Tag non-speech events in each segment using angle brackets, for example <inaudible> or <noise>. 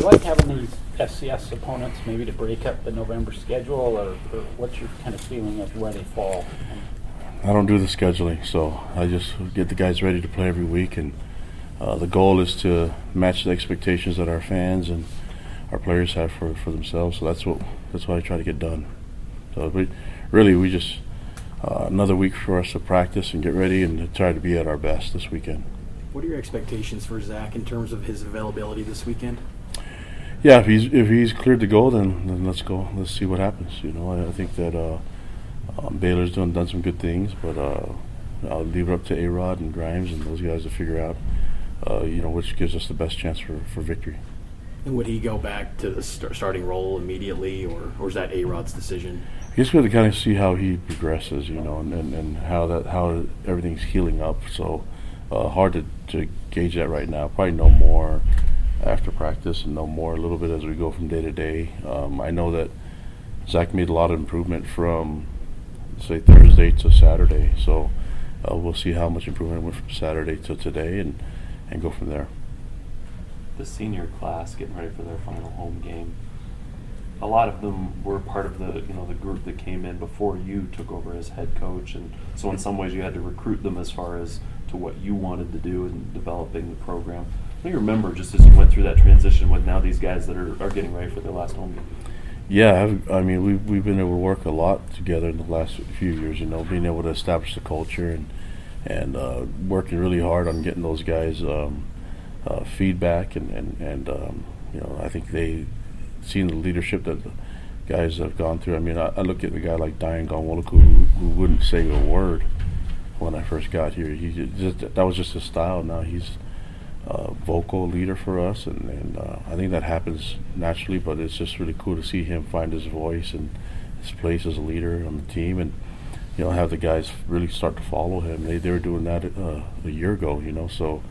you like having these FCS opponents maybe to break up the November schedule, or, or what's your kind of feeling of where they fall? I don't do the scheduling, so I just get the guys ready to play every week, and uh, the goal is to match the expectations that our fans and our players have for, for themselves. So that's what that's what I try to get done. So we, really, we just uh, another week for us to practice and get ready and to try to be at our best this weekend. What are your expectations for Zach in terms of his availability this weekend? Yeah, if he's if he's cleared to go, then, then let's go. Let's see what happens. You know, I, I think that uh, um, Baylor's done done some good things, but uh, I'll leave it up to A Rod and Grimes and those guys to figure out, uh, you know, which gives us the best chance for, for victory. And would he go back to the start starting role immediately, or, or is that A Rod's decision? He's going to kind of see how he progresses, you know, and, and, and how that how everything's healing up. So uh, hard to, to gauge that right now. Probably no more after practice and know more a little bit as we go from day to day. Um, I know that Zach made a lot of improvement from say Thursday to Saturday, so uh, we'll see how much improvement went from Saturday to today and and go from there. The senior class getting ready for their final home game. A lot of them were part of the you know the group that came in before you took over as head coach, and so in some ways you had to recruit them as far as to what you wanted to do in developing the program. What do you remember just as you went through that transition with now these guys that are, are getting ready for their last home game? Yeah, I've, I mean, we've, we've been able to work a lot together in the last few years, you know, being able to establish the culture and, and uh, working really hard on getting those guys um, uh, feedback. And, and, and um, you know, I think they seen the leadership that the guys have gone through. I mean, I, I look at a guy like Dayan Ghanwoloku who, who wouldn't say a word when I first got here. He just, that was just his style. Now he's a vocal leader for us, and, and uh, I think that happens naturally. But it's just really cool to see him find his voice and his place as a leader on the team, and you know have the guys really start to follow him. They they were doing that uh, a year ago, you know. So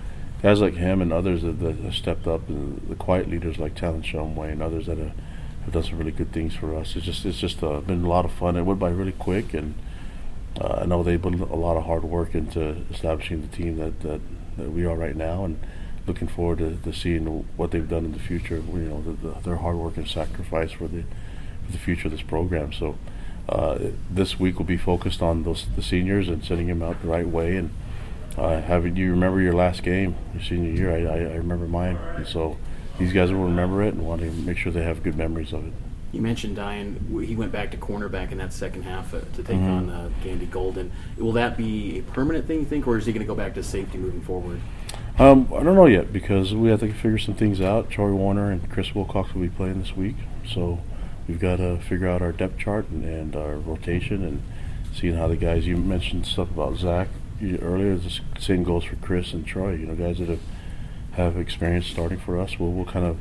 guys like him and others that, that have stepped up, and the quiet leaders like Talon Shumway and others that have, have done some really good things for us. It's just it's just uh, been a lot of fun. It went by really quick and uh, I know they put a lot of hard work into establishing the team that, that, that we are right now, and looking forward to, to seeing what they've done in the future. You know, the, the, their hard work and sacrifice for the for the future of this program. So uh, this week will be focused on those the seniors and setting them out the right way. And uh, having you remember your last game, your senior year, I, I, I remember mine, and so these guys will remember it and want to make sure they have good memories of it. You mentioned Dayan. He went back to cornerback in that second half uh, to take Mhm. on uh, Gandy Golden. Will that be a permanent thing, you think, or is he going to go back to safety moving forward? Um, I don't know yet because we have to figure some things out. Troy Warner and Chris Wilcox will be playing this week, so we've got to figure out our depth chart and, and our rotation and seeing how the guys. You mentioned stuff about Zach earlier. The same goes for Chris and Troy. You know, guys that have have experience starting for us. We'll, we'll kind of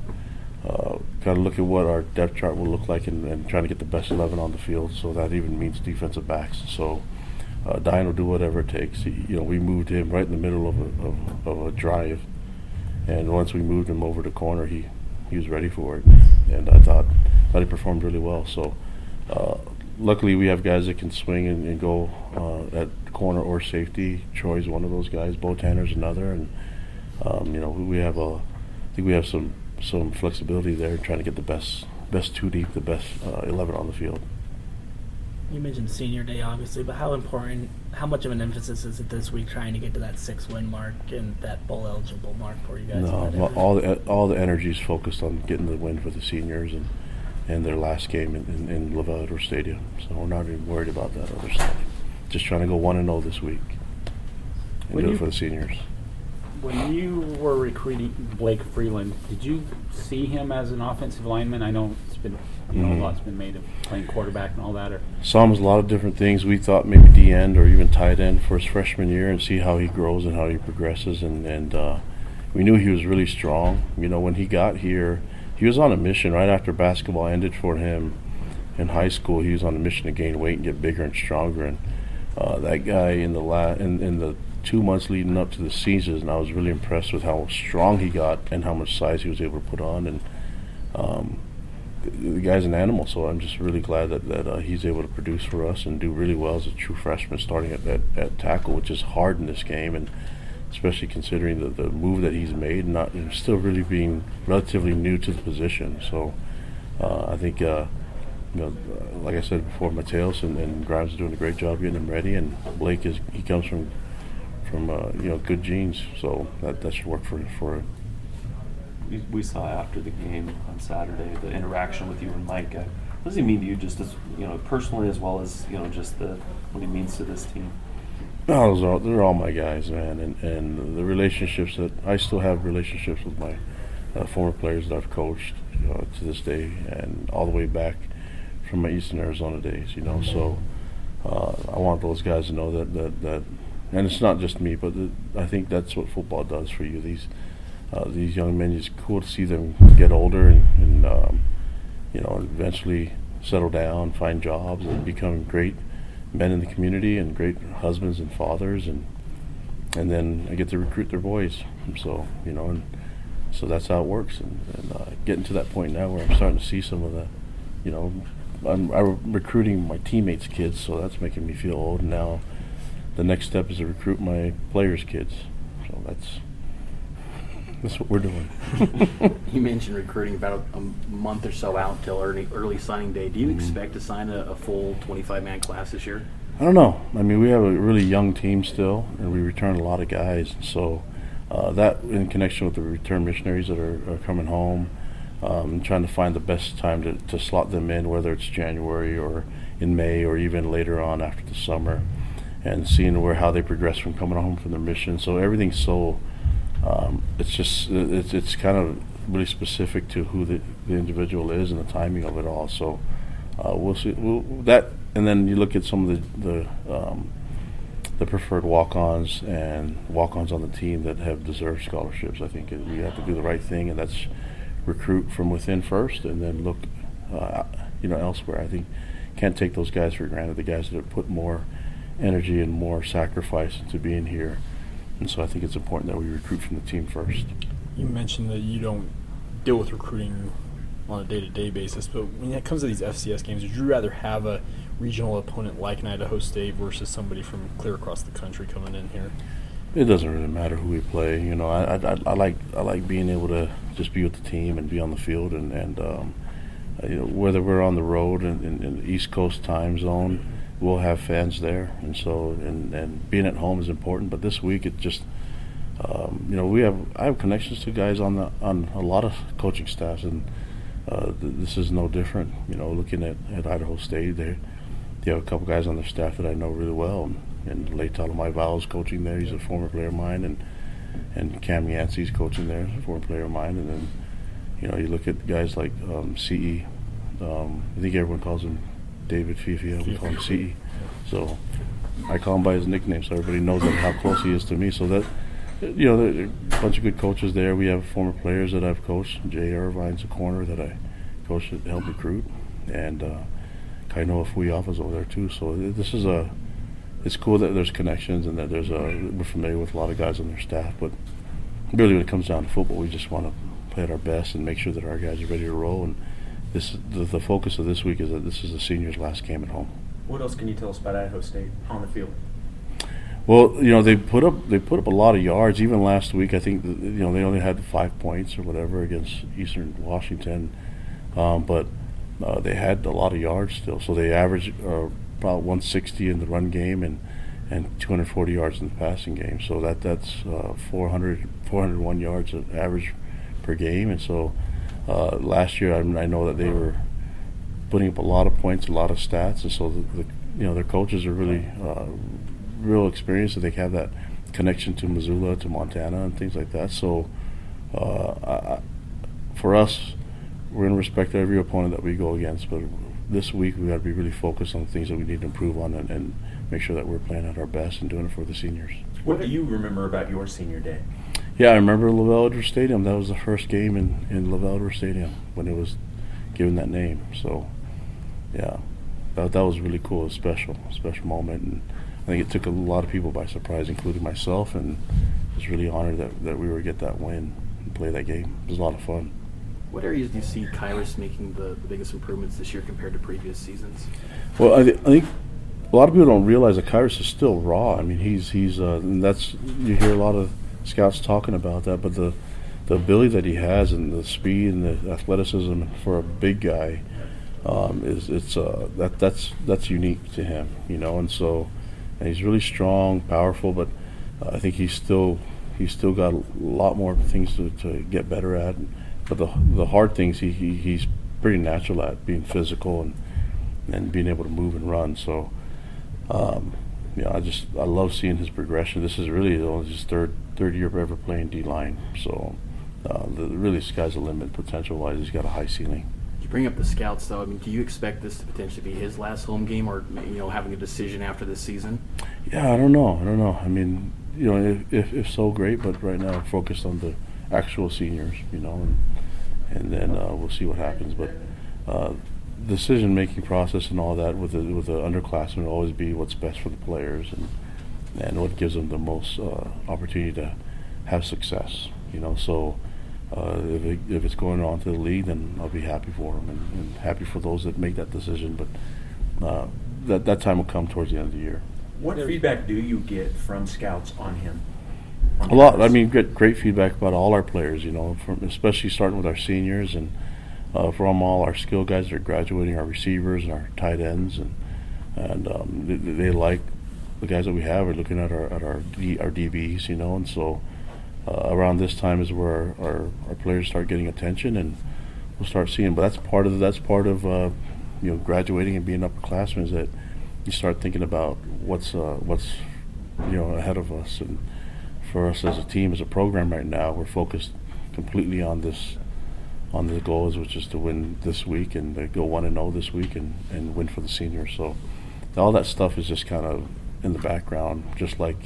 uh, kind of look at what our depth chart will look like and, and trying to get the best eleven on the field. So that even means defensive backs. So uh, Dayan will do whatever it takes. He, you know, we moved him right in the middle of a, of, of a drive, and once we moved him over the corner, he he was ready for it, and I thought thought he performed really well. So. Uh, luckily, we have guys that can swing and, and go uh, at corner or safety. Troy's one of those guys. Bo Tanner's another, and um, you know we have a. I think we have some some flexibility there, trying to get the best best two deep, the best uh, eleven on the field. You mentioned senior day, obviously, but how important, how much of an emphasis is it this week trying to get to that six win mark and that bowl eligible mark for you guys? No, well, all the all the energy is focused on getting the win for the seniors and and their last game in, in, in LaVell Edwards Stadium. So we're not even worried about that other stuff. Just trying to go one and zero this week and When do you- it for the seniors. When you were recruiting Blake Freeland, did you see him as an offensive lineman? I know been, you know, Mhm. a lot's been made of playing quarterback and all that. Or Saw him as a lot of different things. We thought maybe D end or even tight end for his freshman year and see how he grows and how he progresses. And, and uh, we knew he was really strong. You know, when he got here, he was on a mission right after basketball ended for him in high school. He was on a mission to gain weight and get bigger and stronger. And uh, that guy in the la- in, in the two months leading up to the season, I was really impressed with how strong he got and how much size he was able to put on. And um, the, guy's an animal, so I'm just really glad that, that uh, he's able to produce for us and do really well as a true freshman, starting at, at, at tackle, which is hard in this game. And especially considering the, the move that he's made, not still really being relatively new to the position. So uh, I think, uh, you know, like I said before, Mateos and, and Grimes are doing a great job getting him ready, and Blake is he comes from from uh, you know good genes, so that that should work for for we, saw after the game on Saturday the interaction with you and Mike. Uh, what does he mean to you, just as you know, personally as well as you know, just the what he means to this team? No, those are they're all my guys, man, and and the relationships that I still have relationships with my uh, former players that I've coached you know, to this day, and all the way back from my Eastern Arizona days, you know. So uh, I want those guys to know that that that, and it's not just me, but the, I think that's what football does for you. These uh, these young men, it's cool to see them get older and, and um, you know eventually settle down, find jobs, and become great men in the community and great husbands and fathers and and then I get to recruit their boys. So you know, and so that's how it works. And, and uh, getting to that point now where I'm starting to see some of the, you know, I'm, I'm recruiting my teammates' kids, so that's making me feel old. And now, the next step is to recruit my players' kids. So that's that's what we're doing. <laughs> You mentioned recruiting about a, a month or so out till early early signing day. Do you Mm-hmm. expect to sign a, a full 25 man class this year? I don't know. I mean, we have a really young team still, and we return a lot of guys. So uh, that, in connection with the return missionaries that are, are coming home, um, trying to find the best time to, to slot them in, whether it's January or in May or even later on after the summer, and seeing where how they progress from coming home from their mission. So everything's so. Um, it's just it's it's kind of really specific to who the, the individual is and the timing of it all. So uh, we'll see we'll, that, and then you look at some of the the, um, the preferred walk-ons and walk-ons on the team that have deserved scholarships. I think we have to do the right thing, and that's recruit from within first, and then look, uh, you know, elsewhere. I think can't take those guys for granted. The guys that have put more energy and more sacrifice into being here, and so I think it's important that we recruit from the team first. You mentioned that you don't deal with recruiting on a day-to-day basis, but when it comes to these FCS games, would you rather have a regional opponent like an Idaho State versus somebody from clear across the country coming in here? It doesn't really matter who we play. You know, I, I, I like I like being able to just be with the team and be on the field, and and um, you know whether we're on the road in, in, in the East Coast time zone, we'll have fans there, and so and and being at home is important. But this week it just um, you know we have I have connections to guys on the on a lot of coaching staffs, and uh, th- this is no different. You know, looking at, at Idaho State, they they have a couple guys on their staff that I know really well, and, and Late Talamaivao is coaching there. He's a former player of mine, and and Cam Yancey's coaching there, a former player of mine. And then you know you look at guys like um, CE. Um, I think everyone calls him David Fifia. We call him CE. So I call him by his nickname, so everybody knows that how close he is to me. So that you know, there a bunch of good coaches there. We have former players that I've coached. Jay Irvine's a corner that I coached to help recruit, and uh, Kainoa Fuiafa's over there too. So this is a, it's cool that there's connections and that there's a, we're familiar with a lot of guys on their staff. But really, when it comes down to football, we just want to play at our best and make sure that our guys are ready to roll. And this, the, the focus of this week is that this is the seniors' last game at home. What else can you tell us about Idaho State on the field? Well, you know they put up they put up a lot of yards. Even last week, I think you know they only had five points or whatever against Eastern Washington, um, but uh, they had a lot of yards still. So they averaged uh, about 160 in the run game and and 240 yards in the passing game. So that that's uh, 400 401 yards of average per game. And so uh, last year, I, I know that they were putting up a lot of points, a lot of stats, and so the, the you know their coaches are really uh, real experienced, and they have that connection to Missoula, to Montana, and things like that. So uh, I, for us, we're going to respect every opponent that we go against, but this week we got to be really focused on the things that we need to improve on and, and make sure that we're playing at our best and doing it for the seniors. What do you remember about your senior day? Yeah, I remember LaVell Edwards Stadium. That was the first game in, in LaVell Edwards Stadium when it was given that name. So, yeah, that, that was really cool. A special, special moment. And I think it took a lot of people by surprise, including myself. And I was really honored that, that we were to get that win and play that game. It was a lot of fun. What areas do you see Khyiris making the, the biggest improvements this year compared to previous seasons? Well, I, th- I think a lot of people don't realize that Khyiris is still raw. I mean, he's he's uh, and that's you hear a lot of scouts talking about that, but the the ability that he has and the speed and the athleticism for a big guy um, is it's uh, that that's that's unique to him, you know. And so and he's really strong, powerful, but uh, I think he's still he's still got a lot more things to, to get better at. But the the hard things he, he he's pretty natural at being physical and and being able to move and run. So. Um, you know, I just I love seeing his progression. This is really only his third third year ever playing D line, so uh, the, really sky's the limit potential wise. He's got a high ceiling. You bring up the scouts, though. I mean, do you expect this to potentially be his last home game, or you know, having a decision after this season? Yeah, I don't know. I don't know. I mean, you know, if if, if so, great. But right now, focused on the actual seniors, you know, and and then uh, we'll see what happens. But uh, decision making process and all that with the with the underclassmen will always be what's best for the players and and what gives them the most uh, opportunity to have success. You know, so uh, if it, if it's going on to the league, then I'll be happy for them and, and happy for those that make that decision. But uh, that that time will come towards the end of the year. What feedback do you get from scouts on him? On A lot. I Travis? mean, get great feedback about all our players. You know, from especially starting with our seniors and uh, from all our skill guys that are graduating, our receivers and our tight ends, and and um, they, they like the guys that we have. Are looking at our at our D, our DBs, you know, and so uh, around this time is where our, our, our players start getting attention, and we'll start seeing. But that's part of that's part of uh, you know graduating and being upperclassmen is that you start thinking about what's uh, what's you know ahead of us and for us as a team as a program right now we're focused completely on this on the goals which is to win this week and to go one and zero this week and, and win for the seniors. So all that stuff is just kind of in the background just like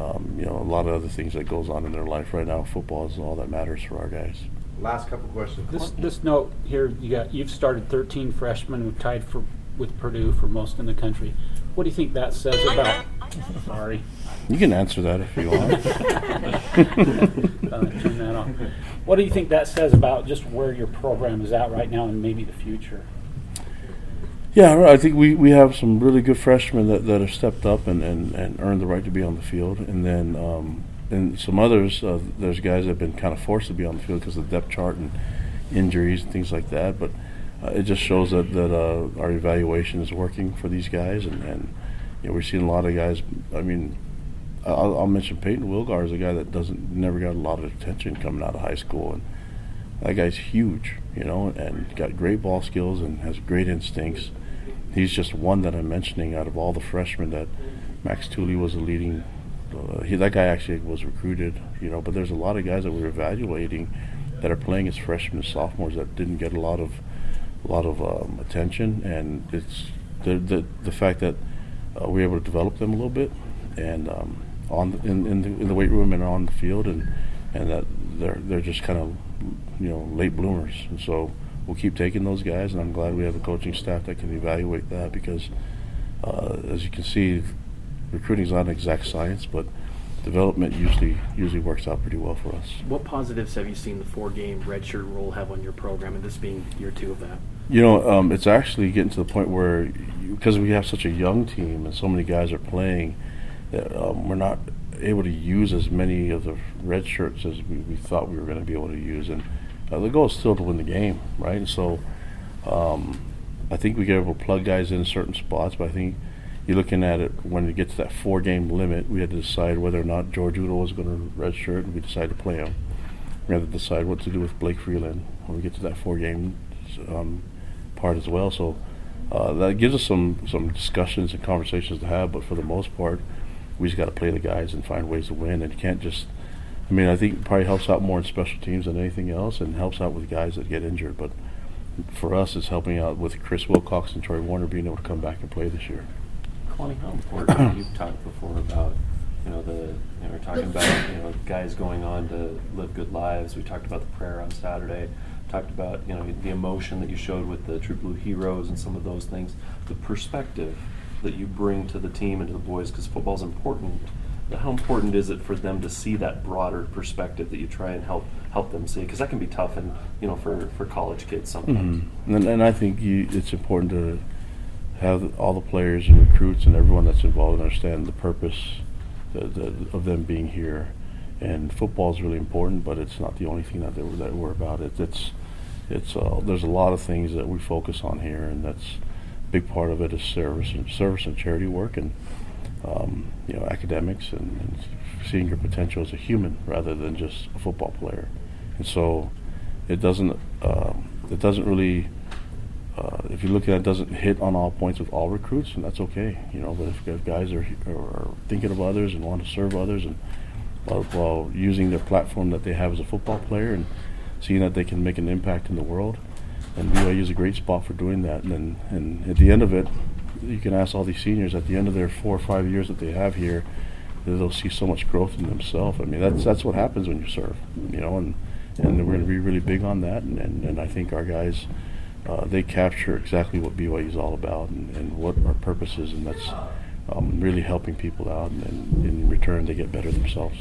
um, you know a lot of other things that goes on in their life right now. Football is all that matters for our guys. Last couple questions. This, this note here, you got, you've started 13 freshmen who tied for, with Purdue for most in the country. What do you think that says about, sorry. you can answer that if you want <laughs> Uh, turn that off. What do you think that says about just where your program is at right now and maybe the future? Yeah, I think we, we have some really good freshmen that, that have stepped up and, and, and earned the right to be on the field. And then um, and some others, uh, there's guys that have been kind of forced to be on the field because of the depth chart and injuries and things like that. But uh, it just shows that, that uh, our evaluation is working for these guys. And, and you know, we're seeing a lot of guys. I mean, I'll, I'll mention Payton Wilgar is a guy that doesn't never got a lot of attention coming out of high school. And that guy's huge, you know, and got great ball skills and has great instincts. He's just one that I'm mentioning out of all the freshmen that Max Tooley was a leading. Uh, he, that guy actually was recruited, you know, but there's a lot of guys that we're evaluating that are playing as freshmen and sophomores that didn't get a lot of a lot of um, attention, and it's the the, the fact that uh, we're able to develop them a little bit, and um, on in in the, in the weight room and on the field, and and that they're they're just kind of you know late bloomers, and so we'll keep taking those guys, and I'm glad we have a coaching staff that can evaluate that because, uh, as you can see, recruiting is not an exact science, but development usually usually works out pretty well for us. What positives have you seen the four-game redshirt rule have on your program, and this being year two of that? You know, um, it's actually getting to the point where, because we have such a young team and so many guys are playing, that um, we're not able to use as many of the red shirts as we, we thought we were going to be able to use. And uh, the goal is still to win the game, right? And so um, I think we get able to plug guys in certain spots, but I think you're looking at it when it gets to that four game limit, we had to decide whether or not George Udo was going to redshirt, and we decided to play him. We had to decide what to do with Blake Freeland when we get to that four game um, part as well. So uh, that gives us some some discussions and conversations to have. But for the most part, we just got to play the guys and find ways to win. And you can't just. I mean, I think it probably helps out more in special teams than anything else, and helps out with guys that get injured. But for us, it's helping out with Chris Wilcox and Troy Warner being able to come back and play this year. Kalani, how important you've talked before about, you know, the you know, we're talking about you know guys going on to live good lives. We talked about the prayer on Saturday. Talked about you know the emotion that you showed with the True Blue Heroes and some of those things. The perspective that you bring to the team and to the boys because football's important. But how important is it for them to see that broader perspective that you try and help help them see? Because that can be tough, and you know, for, for college kids sometimes. Mhm. And, and I think you, it's important to have all the players and recruits and everyone that's involved understand the purpose the, the, of them being here and football is really important, but it's not the only thing that, that we're about. It, it's it's uh, there's a lot of things that we focus on here, and that's a big part of it is service and service and charity work, and um, you know academics and, and seeing your potential as a human rather than just a football player. And so it doesn't um it doesn't really uh, if you look at it, it doesn't hit on all points with all recruits, and that's okay, you know. But if, guys are, are, are thinking of others and want to serve others, and while, while using their platform that they have as a football player and seeing that they can make an impact in the world, and BYU is a great spot for doing that. And then, and at the end of it, you can ask all these seniors at the end of their four or five years that they have here, they'll see so much growth in themselves. I mean, that's that's what happens when you serve, you know, and and we're going to be really big on that. And, and, and I think our guys, uh, they capture exactly what BYU is all about and, and what our purpose is, and that's um, really helping people out, and, and in return, they get better themselves.